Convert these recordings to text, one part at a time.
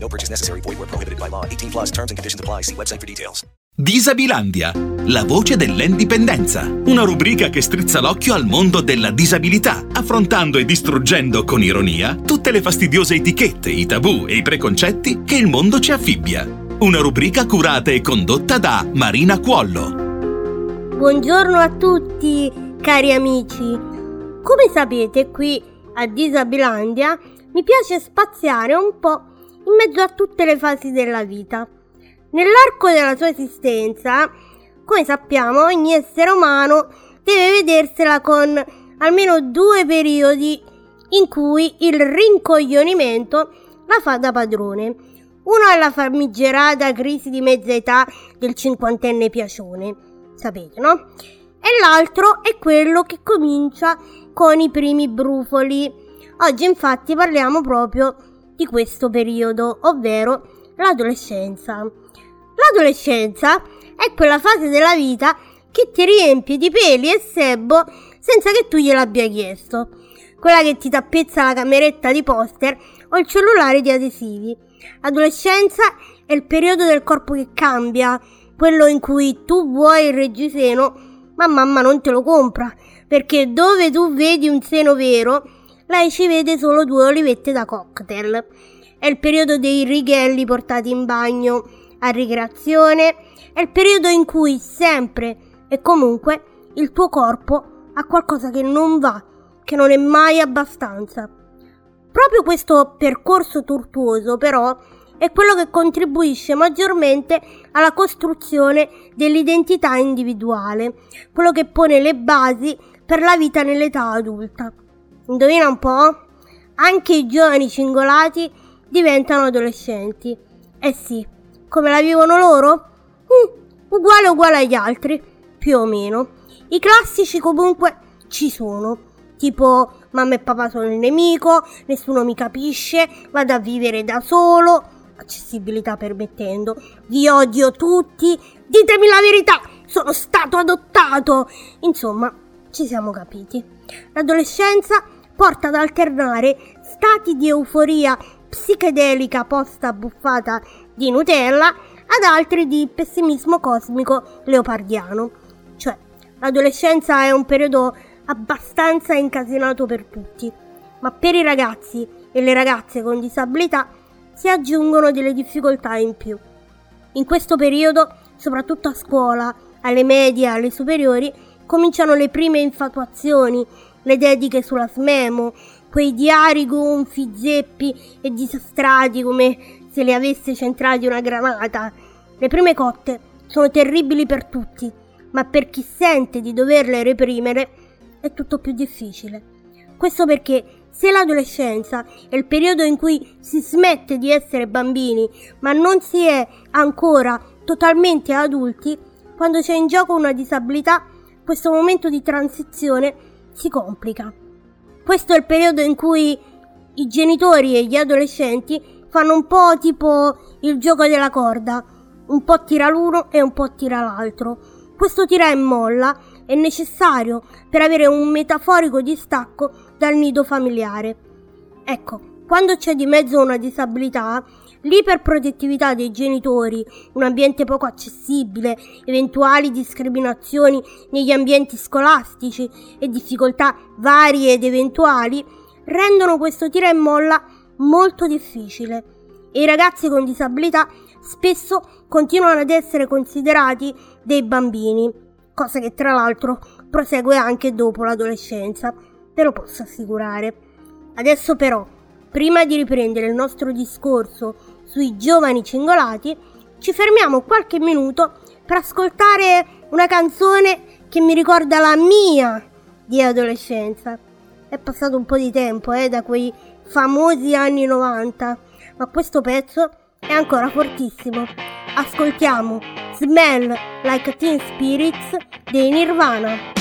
No purchase necessary. Void where prohibited by law. 18 plus terms and conditions apply. See website for details. Disabilandia, la voce dell'indipendenza. Una rubrica che strizza l'occhio al mondo della disabilità, affrontando e distruggendo con ironia tutte le fastidiose etichette, i tabù e i preconcetti che il mondo ci affibbia. Una rubrica curata e condotta da Marina Cuollo. Buongiorno a tutti, cari amici. Come sapete, qui a Disabilandia mi piace spaziare un po' in mezzo a tutte le fasi della vita. Nell'arco della sua esistenza, come sappiamo, ogni essere umano deve vedersela con almeno due periodi in cui il rincoglionimento la fa da padrone. Uno è la famigerata crisi di mezza età del cinquantenne piacione, sapete, no? E l'altro è quello che comincia con i primi brufoli. Oggi infatti parliamo proprio di questo periodo, ovvero l'adolescenza. L'adolescenza è quella fase della vita che ti riempie di peli e sebo senza che tu gliel'abbia chiesto. Quella che ti tappezza la cameretta di poster o il cellulare di adesivi. L'adolescenza è il periodo del corpo che cambia, quello in cui tu vuoi il reggiseno, ma mamma non te lo compra, perché dove tu vedi un seno vero, lei ci vede solo due olivette da cocktail. È il periodo dei righelli portati in bagno a ricreazione, è il periodo in cui sempre e comunque il tuo corpo ha qualcosa che non va, che non è mai abbastanza. Proprio questo percorso tortuoso, però, è quello che contribuisce maggiormente alla costruzione dell'identità individuale, quello che pone le basi per la vita nell'età adulta. Indovina un po'? Anche i giovani cingolati diventano adolescenti. Eh sì, come la vivono loro? Mm, uguale uguale agli altri, più o meno. I classici comunque ci sono, tipo mamma e papà sono il nemico, nessuno mi capisce, vado a vivere da solo, accessibilità permettendo, vi odio tutti, ditemi la verità, sono stato adottato. Insomma, ci siamo capiti. L'adolescenza porta ad alternare stati di euforia psichedelica posta buffata di Nutella ad altri di pessimismo cosmico leopardiano. Cioè, l'adolescenza è un periodo abbastanza incasinato per tutti, ma per i ragazzi e le ragazze con disabilità si aggiungono delle difficoltà in più. In questo periodo, soprattutto a scuola, alle medie alle superiori, cominciano le prime infatuazioni, le dediche sulla smemo, quei diari gonfi, zeppi e disastrati come se li avesse centrati una granata. Le prime cotte sono terribili per tutti, ma per chi sente di doverle reprimere è tutto più difficile. Questo perché se l'adolescenza è il periodo in cui si smette di essere bambini, ma non si è ancora totalmente adulti, quando c'è in gioco una disabilità, questo momento di transizione si complica. Questo è il periodo in cui i genitori e gli adolescenti fanno un po' tipo il gioco della corda, un po' tira l'uno e un po' tira l'altro. Questo tira e molla è necessario per avere un metaforico distacco dal nido familiare. Ecco, quando c'è di mezzo una disabilità, l'iperprotettività dei genitori, un ambiente poco accessibile, eventuali discriminazioni negli ambienti scolastici e difficoltà varie ed eventuali rendono questo tira e molla molto difficile e i ragazzi con disabilità spesso continuano ad essere considerati dei bambini, cosa che tra l'altro prosegue anche dopo l'adolescenza, te lo posso assicurare. Adesso però, prima di riprendere il nostro discorso sui giovani cingolati, ci fermiamo qualche minuto per ascoltare una canzone che mi ricorda la mia di adolescenza. È passato un po' di tempo, eh, da quei famosi anni 90, ma questo pezzo è ancora fortissimo. ascoltiamo Smell Like Teen Spirits dei Nirvana.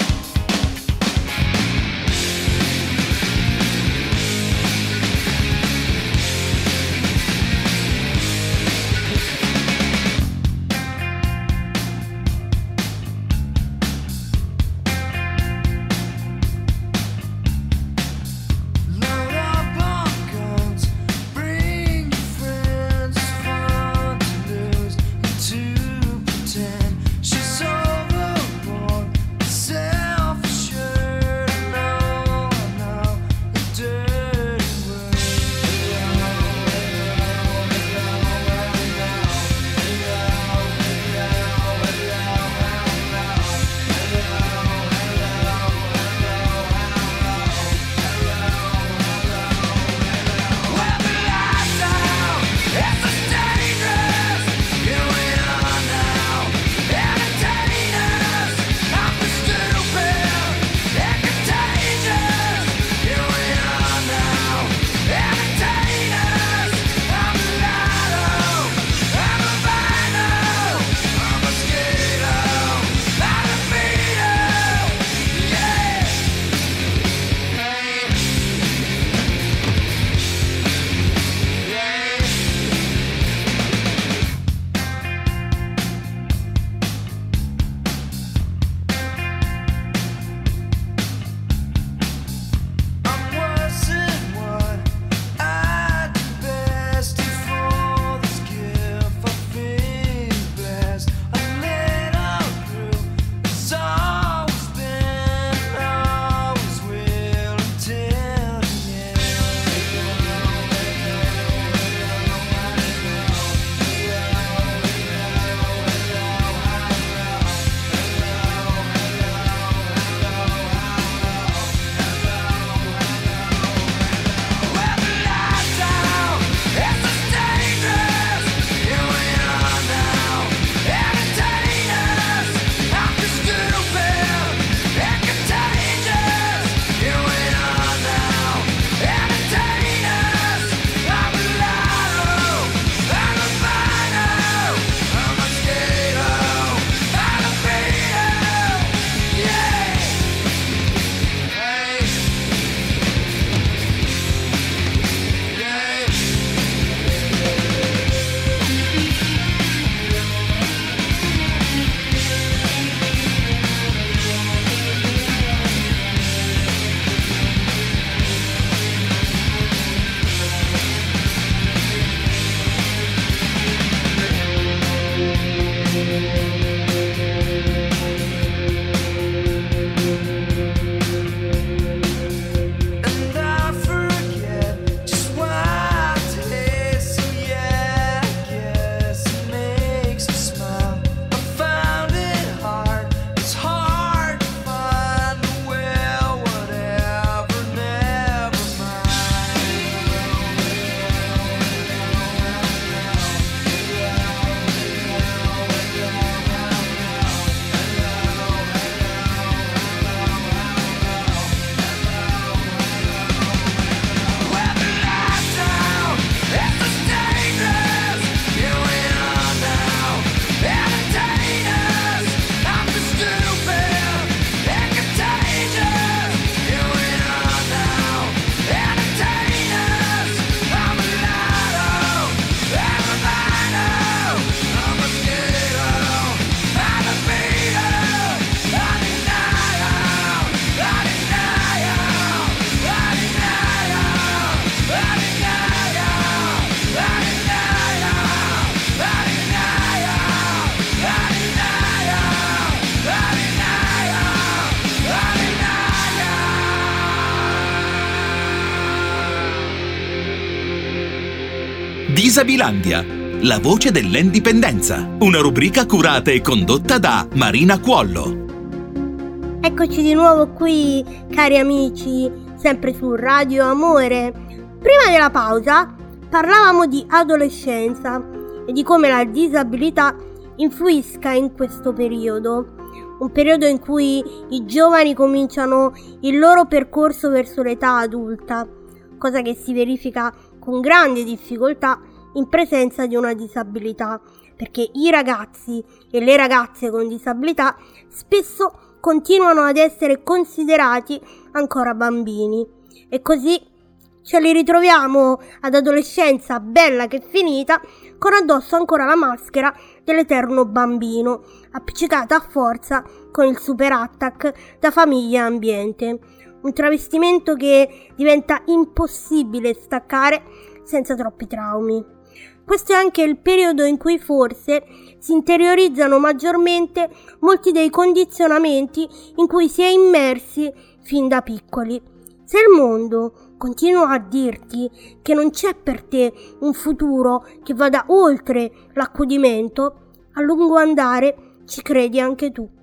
Disabilandia, la voce dell'indipendenza, una rubrica curata e condotta da Marina Cuollo. Eccoci di nuovo qui, cari amici, sempre su Radio Amore. Prima della pausa parlavamo di adolescenza e di come la disabilità influisca in questo periodo. Un periodo in cui i giovani cominciano il loro percorso verso l'età adulta, cosa che si verifica con grande difficoltà in presenza di una disabilità, perché i ragazzi e le ragazze con disabilità spesso continuano ad essere considerati ancora bambini e così ce li ritroviamo ad adolescenza bella che finita con addosso ancora la maschera dell'eterno bambino, appiccicata a forza con il super attack da famiglia e ambiente. Un travestimento che diventa impossibile staccare senza troppi traumi. Questo è anche il periodo in cui forse si interiorizzano maggiormente molti dei condizionamenti in cui si è immersi fin da piccoli. Se il mondo continua a dirti che non c'è per te un futuro che vada oltre l'accudimento, a lungo andare ci credi anche tu.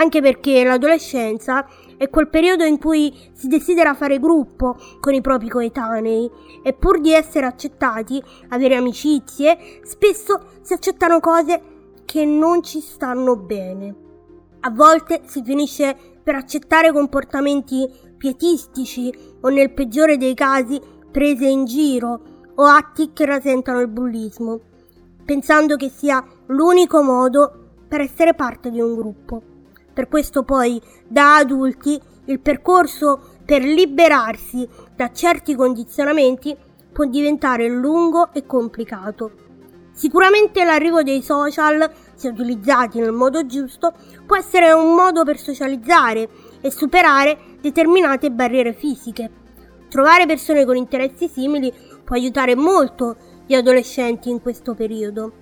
Anche perché l'adolescenza è quel periodo in cui si desidera fare gruppo con i propri coetanei e pur di essere accettati, avere amicizie, spesso si accettano cose che non ci stanno bene. A volte si finisce per accettare comportamenti pietistici o nel peggiore dei casi prese in giro o atti che rasentano il bullismo, pensando che sia l'unico modo per essere parte di un gruppo. Per questo poi, da adulti, il percorso per liberarsi da certi condizionamenti può diventare lungo e complicato. Sicuramente l'arrivo dei social, se utilizzati nel modo giusto, può essere un modo per socializzare e superare determinate barriere fisiche. Trovare persone con interessi simili può aiutare molto gli adolescenti in questo periodo.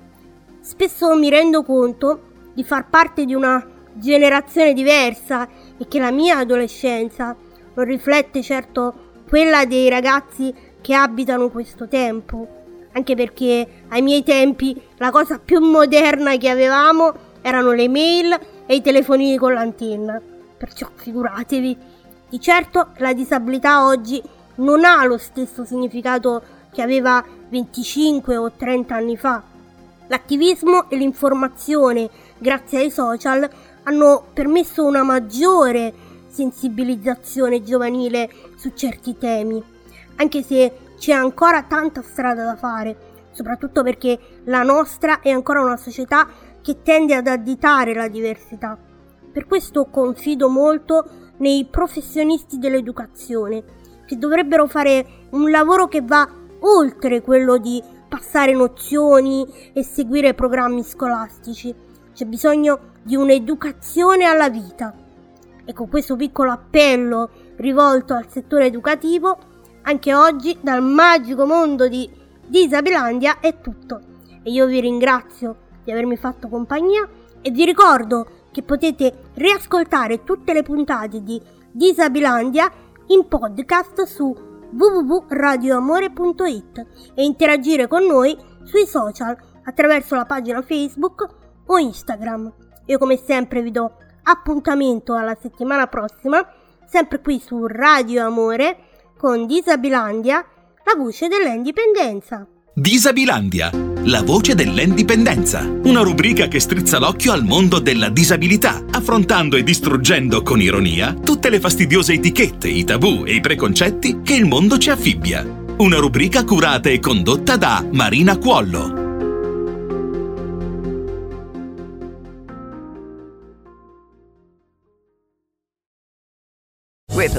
Spesso mi rendo conto di far parte di una generazione diversa e che la mia adolescenza non riflette certo quella dei ragazzi che abitano questo tempo, anche perché ai miei tempi la cosa più moderna che avevamo erano le mail e i telefonini con l'antenna, perciò figuratevi. Di certo la disabilità oggi non ha lo stesso significato che aveva 25 o 30 anni fa. L'attivismo e l'informazione, grazie ai social, hanno permesso una maggiore sensibilizzazione giovanile su certi temi, anche se c'è ancora tanta strada da fare, soprattutto perché la nostra è ancora una società che tende ad additare la diversità. Per questo confido molto nei professionisti dell'educazione, che dovrebbero fare un lavoro che va oltre quello di passare nozioni e seguire programmi scolastici. C'è bisogno di un'educazione alla vita. E con questo piccolo appello rivolto al settore educativo, anche oggi dal magico mondo di Disabilandia è tutto. E io vi ringrazio di avermi fatto compagnia e vi ricordo che potete riascoltare tutte le puntate di Disabilandia in podcast su www.radioamore.it e interagire con noi sui social attraverso la pagina Facebook o Instagram. Io come sempre vi do appuntamento alla settimana prossima, sempre qui su Radio Amore, con Disabilandia, la voce dell'indipendenza. Disabilandia, la voce dell'indipendenza. Una rubrica che strizza l'occhio al mondo della disabilità, affrontando e distruggendo con ironia tutte le fastidiose etichette, i tabù e i preconcetti che il mondo ci affibbia. Una rubrica curata e condotta da Marina Cuollo.